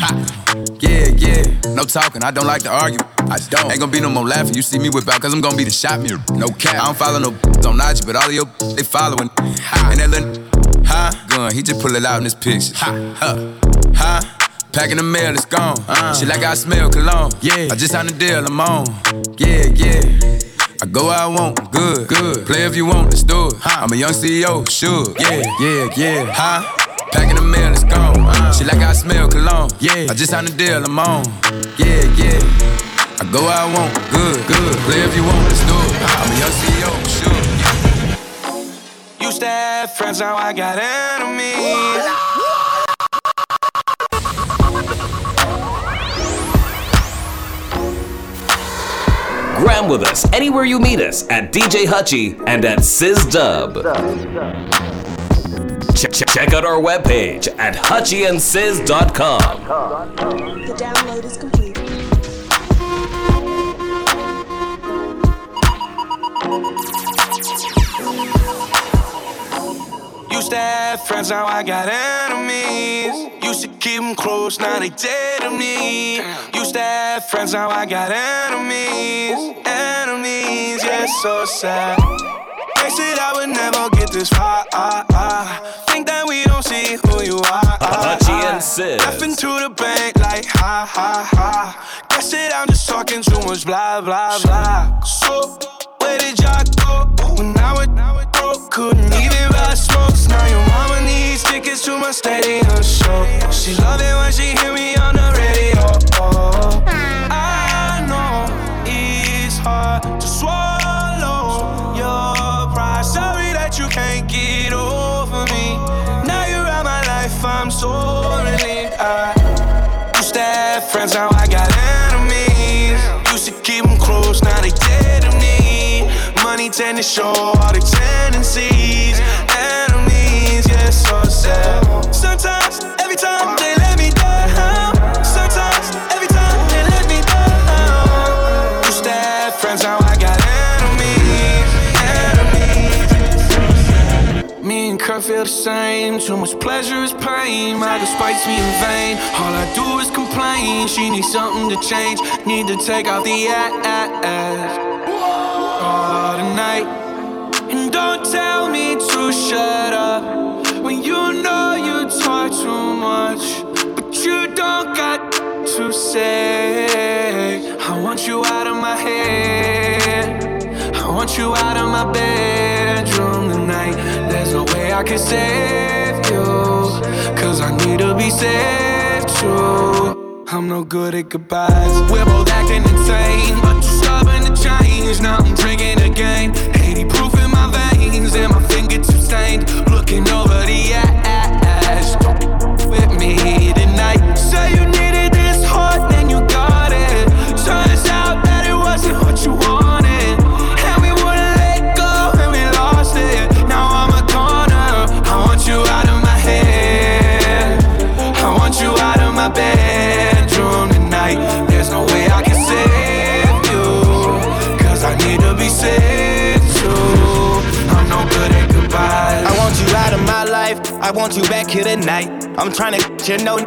Yeah, yeah. No talking. I don't like to argue. I don't. Ain't gonna be no more laughing. You see me whip out, cause I'm gonna be the shot mirror. No cap. I don't follow no on IG, but all of your they following. And that little? Gun, he just pull it out in this picture. Huh? Huh? Packing the mail, it's gone. Uh-huh. She like I smell cologne. Yeah. I just signed a deal, I'm on. Yeah, yeah. I go where I want, good, good. Play if you want, let's do it. I'm a young CEO, sure. Yeah, yeah, yeah. Huh? Packing the mail, it's gone. Uh-huh. She like I smell cologne. Yeah. I just signed a deal, I'm on. Yeah, yeah. I go where I want, good, good. Play if you want, let's do it. Uh-huh. I'm a young CEO, sure. Used to have friends, now I got enemies. Gram with us anywhere you meet us at DJ Hutchie and at SizDub. Check, check, check out our webpage at hutchieandsiz.com. The download is complete. Used to have friends, now I got enemies. Used to keep them close, now they dead to me. Used to have friends, now I got enemies. Enemies, yeah, so sad. They said I would never get this far. Think that we don't see who you are. Hutchie and Siz. Laughing to the bank like ha ha ha. Guess that I'm just talking too much blah blah blah. So where did y'all go when I was broke? Couldn't even buy smokes. Now your mama needs tickets to my stadium show. She love it when she hear me on the radio. I know it's hard to swallow your pride. Sorry that you can't get over me. Now you're out my life, I'm so relieved. I used to have friends, now me tend to show all the tendencies. Enemies, yeah, so sad. Sometimes, every time they let me down. Sometimes, every time they let me down. Used to have friends, now I got enemies. Enemies. Me and Kurt feel the same. Too much pleasure is pain. My despites me in vain. All I do is complain. She needs something to change. Need to take off the ass shut up when you know you talk too much, but you don't got to say. I want you out of my head. I want you out of my bedroom tonight. There's no way I can save you, cause I need to be saved too. I'm no good at goodbyes. We're both acting insane, but you're stubborn to change. Now I'm drinking again. 80 proof in my veins, and my stained. Looking over the ash. I want you back here tonight. I'm trying to you know.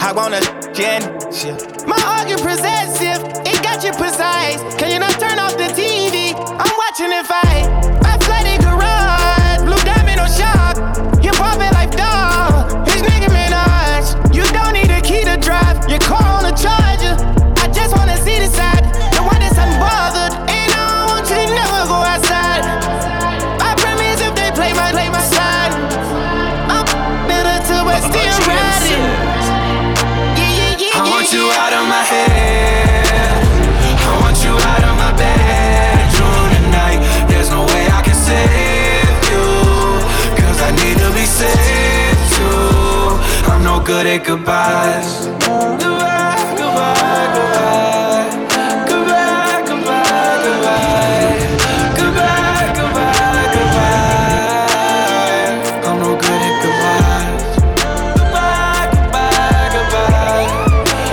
I wanna you. My you possessive, it got you precise. Can you not turn off the TV? I'm watching it fight. Goodbyes. Goodbye, goodbye, goodbye. Goodbye, goodbye, goodbye. Goodbye, goodbye. I'm no good at goodbyes. Goodbye, goodbye, goodbye.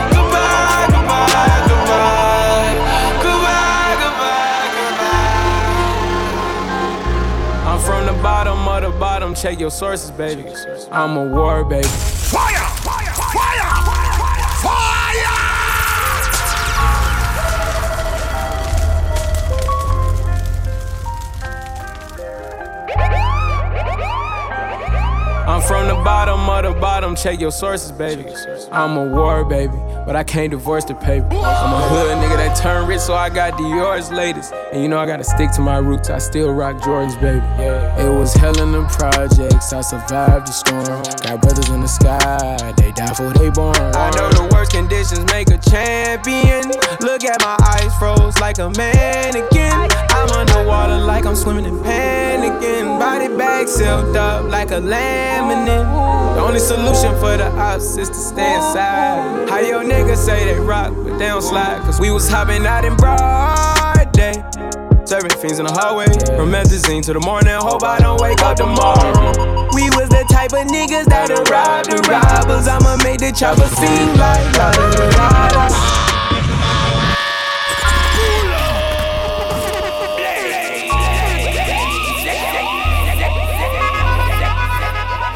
Goodbye, goodbye, goodbye. Goodbye, goodbye, goodbye. I'm from the bottom of the bottom. Check your sources, baby. I'm a war, baby. Bottom of the bottom, check your sources, baby. I'm a war, baby, but I can't divorce the paper. I'm a hood nigga that turned rich, so I got Dior's latest. And you know I gotta stick to my roots, I still rock Jordans, baby. It was hell in the projects, I survived the storm. Got brothers in the sky, they die for they born. I know the worst conditions make a champion. Look at my eyes froze like a mannequin. I'm underwater like I'm swimming in panicking. Body bag sealed up like a laminate. The only solution for the ops is to stay inside. How your niggas say they rock, but they don't slide. Cause we was hopping out in broad day. Serving fiends in the hallway. From methazine to the morning, hope I don't wake up tomorrow. We was the type of niggas that'll rob the robbers. I'ma make the chopper sing like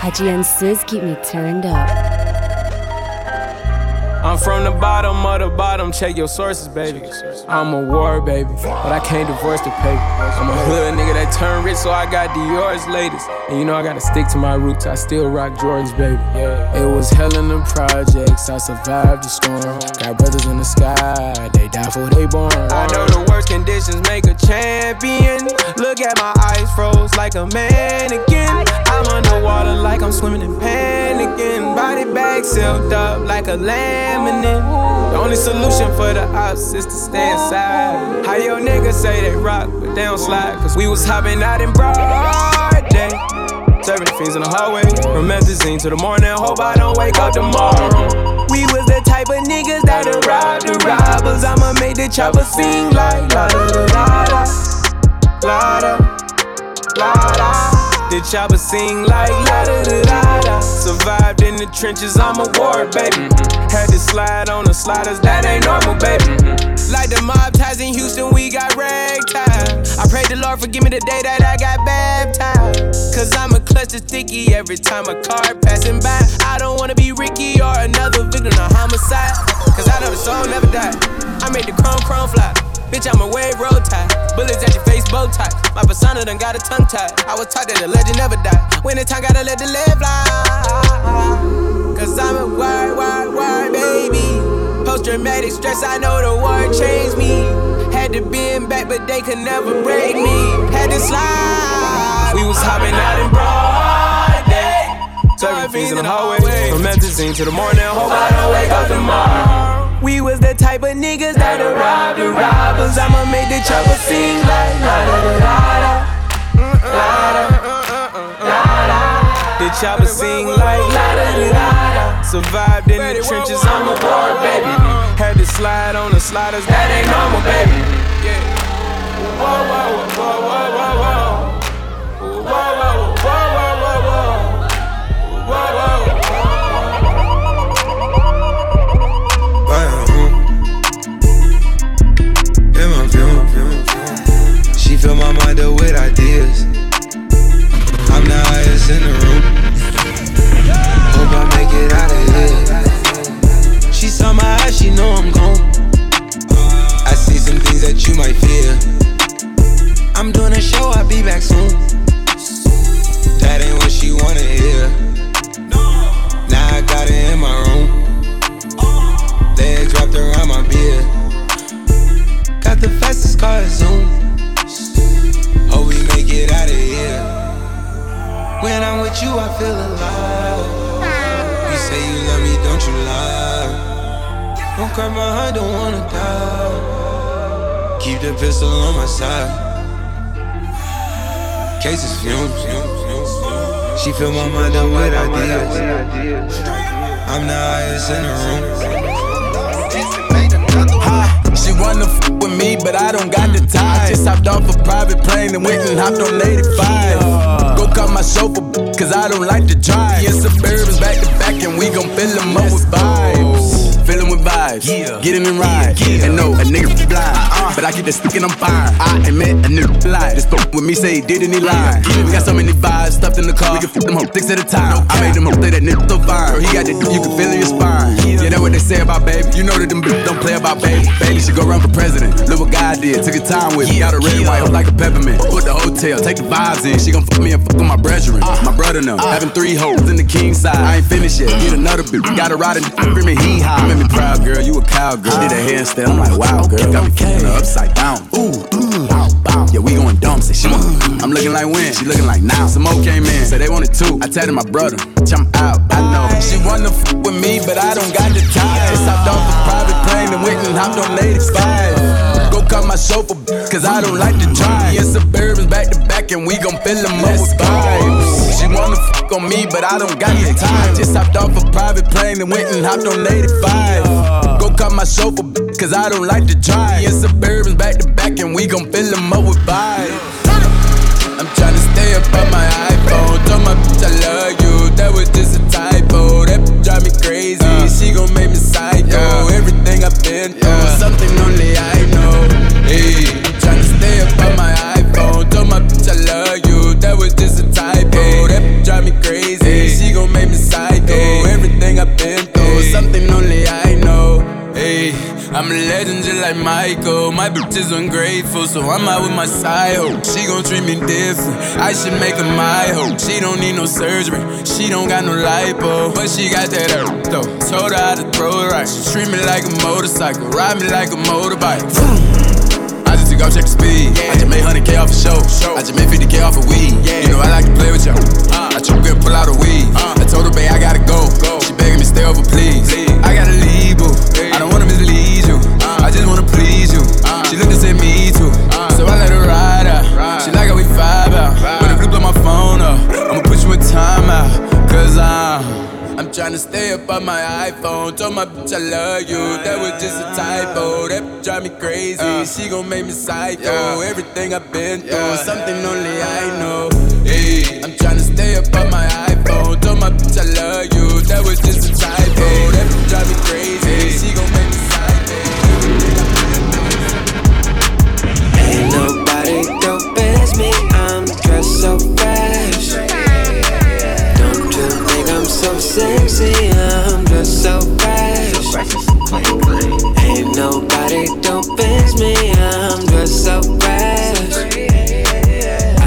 Hutchie and Siz keep me turned up. I'm from the bottom of the bottom, check your sources, baby. I'm a war, baby, but I can't divorce the paper. I'm a hood nigga that turned rich, so I got Dior's latest. And you know I gotta stick to my roots, I still rock Jordans, baby. It was hell in the projects, I survived the storm. Got brothers in the sky, they die for they born. I know the worst conditions make a champion. Look at my eyes froze like a mannequin. I'm underwater like I'm swimming in panicking. Body bag sealed up like a laminate. The only solution for the ops is to stay inside. How your niggas say they rock, but they don't slide. Cause we was hopping out in broad day. Serving fiends in the hallway. From methazine to the morning, hope I don't wake up tomorrow. We was the type of niggas that'll rob the robbers. I'ma make the chopper sing like la da da da. la da, la da. The chopper sing like la da da da da. Survived in the trenches, I'm a war, baby. Mm-hmm. Had to slide on the sliders, that ain't normal, baby. Mm-hmm. Like the mob ties in Houston, we got rag ties. I pray the Lord forgive me the day that I got baptized. Cause I'm a clutch sticky every time a car passing by. I don't wanna be Ricky or another victim of homicide. Cause I know the soul never die. I made the chrome chrome fly. Bitch, I'm a wave road tie. Bullets at your face, bow tie. My persona done got a tongue tie. I was taught that the legend never die. When the time gotta let the lead fly. Cause I'm a word, word, word, baby. Post traumatic stress, I know the war changed me. Had to bend back, but they could never break me. Had to slide. We was hopping out in broad day. Serving fiends in the hallway. From Memphis to the morning, hope I don't wake up tomorrow. We was the type of niggas that rob the robbers. I'ma make the chopper sing like la da da da da. The chopper sing like la da da da. Survived in the trenches, I'm a war baby. Had to slide on the sliders, that ain't normal, baby. Yeah. Whoa, whoa, whoa, whoa, whoa, whoa. Whoa, whoa, whoa, whoa, whoa, whoa. Whoa, whoa. Fill my mind up with ideas. I'm the highest in the room. Hope I make it out of here. She saw my eyes, she know I'm gone. I see some things that you might fear. I'm doing a show, I'll be back soon. That ain't what she wanna hear. Pistol on my side. Cases fumes. She fill my mind up with ideas. I'm the highest in the room. She wanna f with me, but I don't got the time. I just hopped off a private plane and went and hopped on 85. Go cut my chauffeur, cause I don't like to drive. Yeah, Suburbans back to back, and we gon' fill them up with vibes filling with vibes. Yeah. Get in and ride. Yeah. And no, a nigga blind. Uh-uh. But I keep the stick and I'm fine. I admit a nigga lie. Just fuck with me, say he did and he lied. Yeah. We got so many vibes stuffed in the car. We can flip them home six at a time. I made them hope say that nigga so fine. Bro, he got the you can feel in your spine. Yeah, that's what they say about baby. You know that them bitches don't play about baby. Bailey should go run for president. Look what God did. Took a time with me. Got a red white like a peppermint. Put the hotel, take the vibes in. She gon' fuck me and fuck with my brethren. Uh, my brother now. Uh, Having three hoes in the king side. I ain't finished yet. Get another bitch. Got a ride and screaming hee haw. Make me proud, girl. You a cowgirl. Did a handstand, I'm like, wow, girl. Got me her upside down. Ooh, ooh, bow, bow. Yeah, we going dumb. Say she want. Mm. I'm looking like when? She looking like now. Some more came in, say they wanted two. I tell my brother, I'm out. I know. She wanna f with me, but I don't got the time. Just hopped off a private plane and went and hopped on 85. Go cut my chauffeur, cause I don't like to drive. Yeah, Back to back, and we gon' fill them up with vibes. She wanna fuck on me, but I don't got the time. Just hopped off a private plane and went and hopped on 85 Go cut my chauffeur, cause I don't like to drive. Yeah, Suburbans back to back, and we gon' fill them up with vibes. I'm tryna stay up on my iPhone. Told my bitch I love you. That was just a typo. That drive me crazy. She gon' make me psycho. Everything I've been through, something only I know. Hey, I'm tryna stay up on my Everything I've been through, something only I know. Hey, I'm a legend just like Michael. My bitch is ungrateful, so I'm out with my side hoe. She gon' treat me different. I should make her my hoe. She don't need no surgery. She don't got no lipo, but she got that earth though. Told her how to throw it right. She treat me like a motorcycle, ride me like a motorbike. Just check the speed. I just made 100k off a show. I just made 50k off a weed. You know I like to play with y'all. I choke and pull out a weed. I told her, babe, I gotta go. She begging me stay over, please. I gotta leave, boo. I don't wanna mislead you. I just wanna please you. She looked and said me too. Tryna stay up on my iPhone. Told my bitch I love you. That was just a typo. That bitch drive me crazy. Uh. She gon' make me psycho. Everything I've been through, something only I know. Hey, I'm tryna stay up on my iPhone. Told my bitch I love you. That was just a typo. That bitch drive me crazy. She gon' make me psycho. Ain't nobody as me. So sexy? I'm dressed so fresh. Ain't nobody dope as me. I'm dressed so fresh.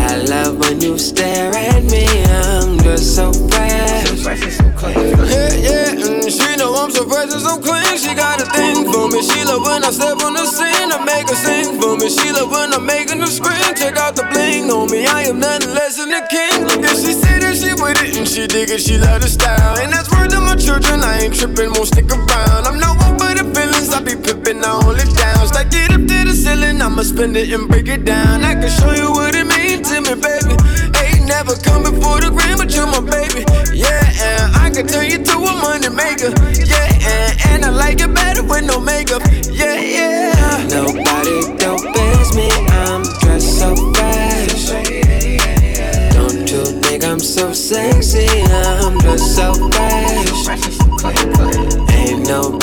I love when you stare at me. I'm dressed so fresh. Yeah, yeah, and she know I'm so fresh and so clean. She got a thing for me. She love when I step on the scene. I make her sing for me. She love when I'm making her scream. Check out the bling on me. I am nothing less than a king. Look at she with it and she dig it. She love the style. And that's word to my children. I ain't tripping, won't stick around. I'm no one for the feelings. I be pippin', I hold it down. Stack it up to the ceiling. I'ma spend it and break it down. I can show you what it means to me, baby. Ain't never come before the gram, but you're my baby. Yeah, and I can turn you to a money maker. Yeah, and, and I like it better with no makeup. Yeah, yeah. Nobody as me. I'm dressed so fresh. I'm so sexy? I'm dressed so fresh. Ain't nobody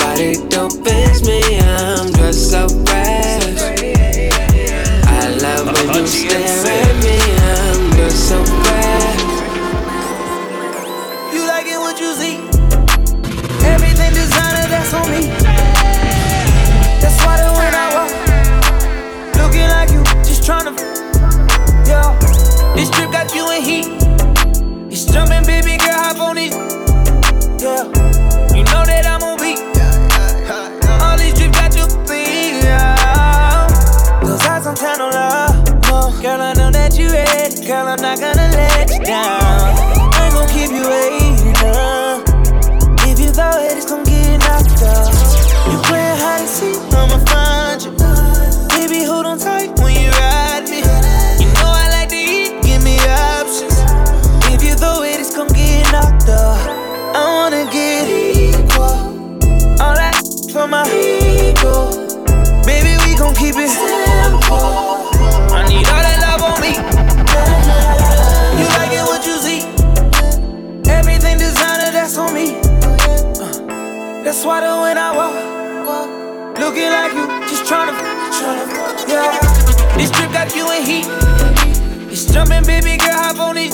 jumping, baby girl, hop on it.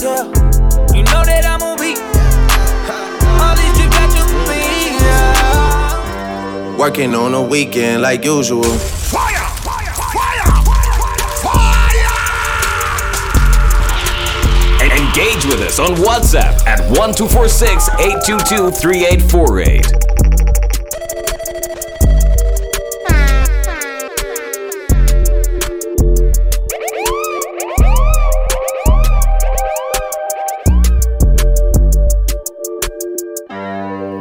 Yeah, you know that I'm on beat. All these trips got you beat, yeah. Working on a weekend like usual. And engage with us on WhatsApp at 1246 822 3848.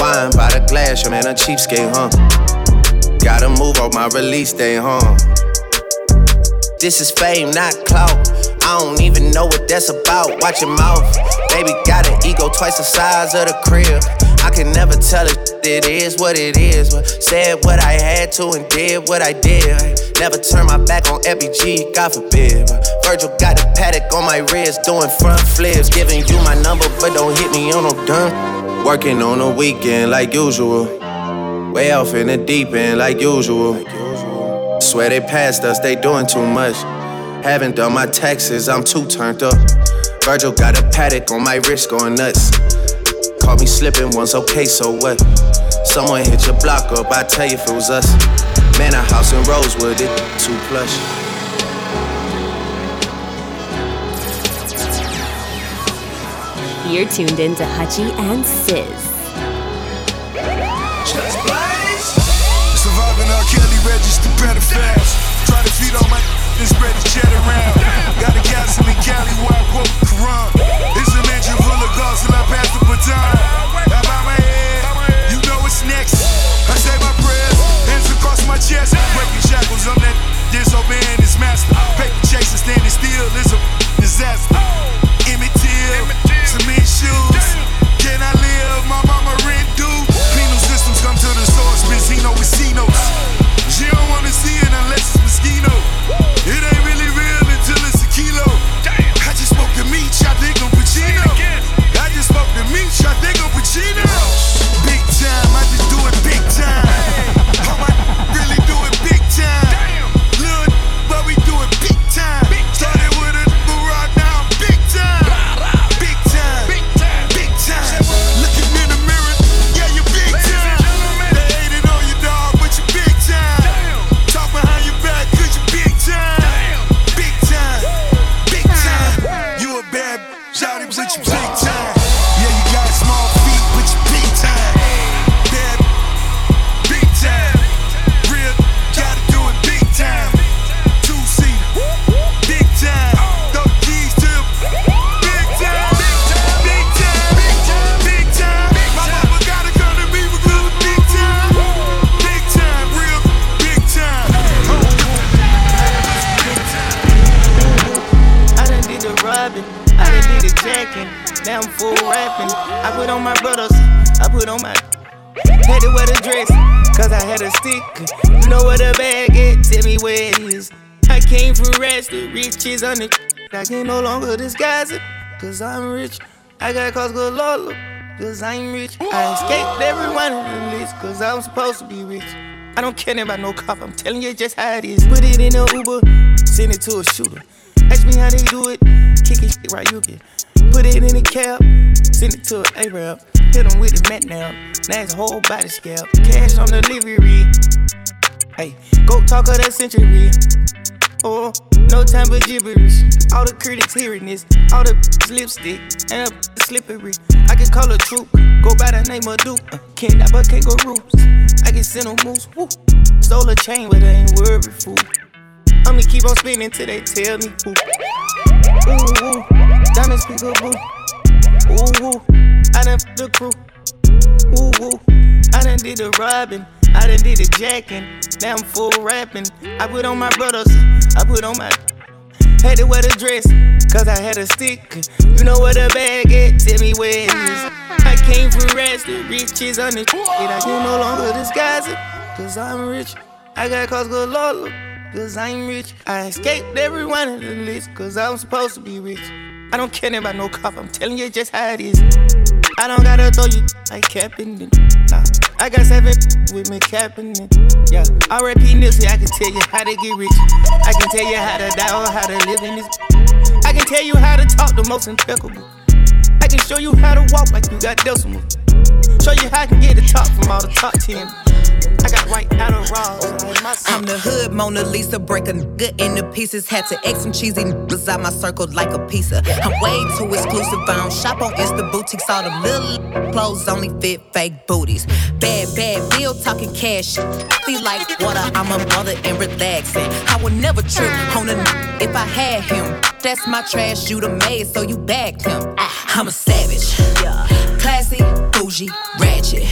Wine by the glass, your man a cheapskate, huh? Gotta move on my release day, huh? This is fame, not clout. I don't even know what that's about. Watch your mouth. Baby got an ego twice the size of the crib. I can never tell it, it is what it is. But said what I had to and did what I did. Never turn my back on FBG, God forbid. But Virgil got a Patek on my wrist, doing front flips. Giving you my number, but don't hit me on no dumb. Working on a weekend like usual. Way off in the deep end like usual. Swear they passed us, they doing too much. Haven't done my taxes, I'm too turned up. Virgil got a Patek on my wrist going nuts. Caught me slipping once, okay, so what? Someone hit your block up, I tell you if it was us. Man, a house in Rosewood, it too plush. You're tuned in to Hutchie and Siz. Surviving Kelly better fast. Try to feed all my chat around. Got a castle in Cali where I quote Quran. It's a mansion full of I pass the baton. I my head, you know what's next. I say my prayers, hands across my chest. Breaking shackles, I'm that disobeying his master. Paper chasing, standing still is a disaster. Cement cause I'm rich. I got cause good Lord, cause I'm rich. I escaped every one of the list, cause I'm supposed to be rich. I don't care about no cop, I'm telling you just how it is. Put it in a Uber, send it to a shooter. Ask me how they do it, kick it right you get. Put it in a cab, send it to an Arab. Hit him with the mat now, now his whole body scalp. Cash on the delivery. Hey, go talk of that century. Oh, no time for gibberish. All the critics hearing this, all the lipstick and a slippery. I can call a troop, go by the name of Duke. Uh, can't die but can't go roots. I can send a moose, woo. Stole a chain, but I ain't worried, fool. I'ma keep on spinning till they tell me who. Ooh, ooh, diamonds peekaboo. Ooh, ooh, I done f- the crew. Ooh, ooh, I done did the robbing. I done did the jacking. Now I'm full rapping. I put on my brothers. I put on my. Had to wear the dress, cause I had a stick. You know where the bag is, tell me where it is. I came from rest, the riches on the shit. I can no longer disguise it, cause I'm rich. I got cause good Lord, cause I'm rich. I escaped every one of the list, cause I'm supposed to be rich. I don't care about no cop, I'm telling you just how it is. I don't gotta throw you like capping. Nah, I got seven with me capping. Yeah, R.I.P. Nipsey, I can tell you how to get rich. I can tell you how to die or how to live in this. I can tell you how to talk the most impeccable. I can show you how to walk like you got decimal. Show you how I can get the top from all the top ten. I got white out of raw. I'm the hood Mona Lisa, break a nigga into pieces. Had to X some cheesy niggas out my circle like a pizza. I'm way too exclusive. I don't shop on Insta boutiques. All them little clothes only fit fake booties. Bad, bad bill talking cash. Feel like water. I'm a mother and relaxing. I would never trip on a n- if I had him. That's my trash, you the maid, so you bagged him. I'm a savage. Classy, bougie, ratchet.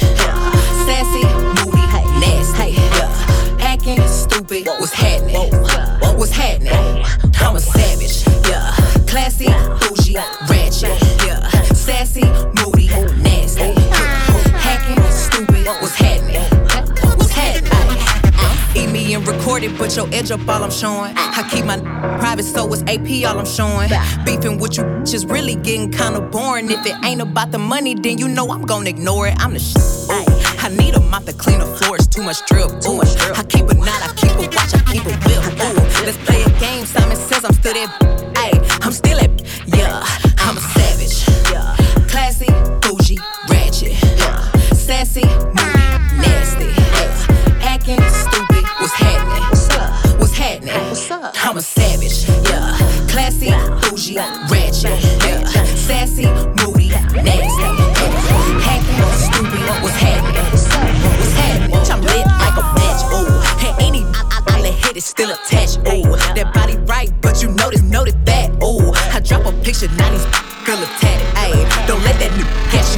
Sassy, moody, stupid, what's happening? What's happening? I'm a savage. Yeah. Classy, bougie, ratchet. Yeah. Sassy, moody, nasty. Hacking, stupid, what's happening? What's happening? Uh-huh. Eat me and record it, but your edge up all I'm showing. I keep my private, so it's AP all I'm showing. Beefing with you just really getting kinda boring. If it ain't about the money, then you know I'm gonna ignore it. I'm the sh. I need a mop to clean the floors, too much drip. Ooh, I keep a knot, I keep a watch, I keep a whip. Ooh, let's play a game. Simon says I'm still that. Ay, I'm still at. Yeah, I'm a savage. Yeah, classy, bougie, ratchet. Yeah, sassy, moody, nasty. Yeah, acting stupid. What's happening? What's up? What's happening? What's up? I'm a savage. Yeah, classy, bougie,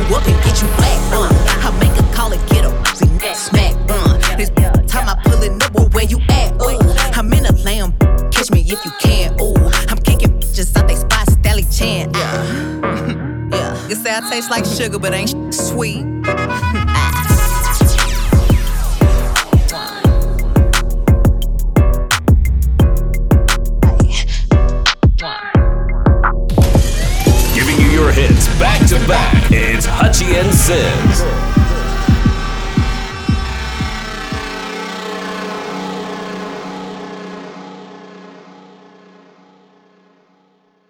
you up and get you flat. Uh, I make a call and get a smack. Uh, this time I pullin up, well, where you at? Ooh, I'm in a lamb, catch me if you can. Ooh, I'm kicking just out they spot, Stelly Chan. Yeah, [laughs] yeah. You say I taste like sugar, but ain't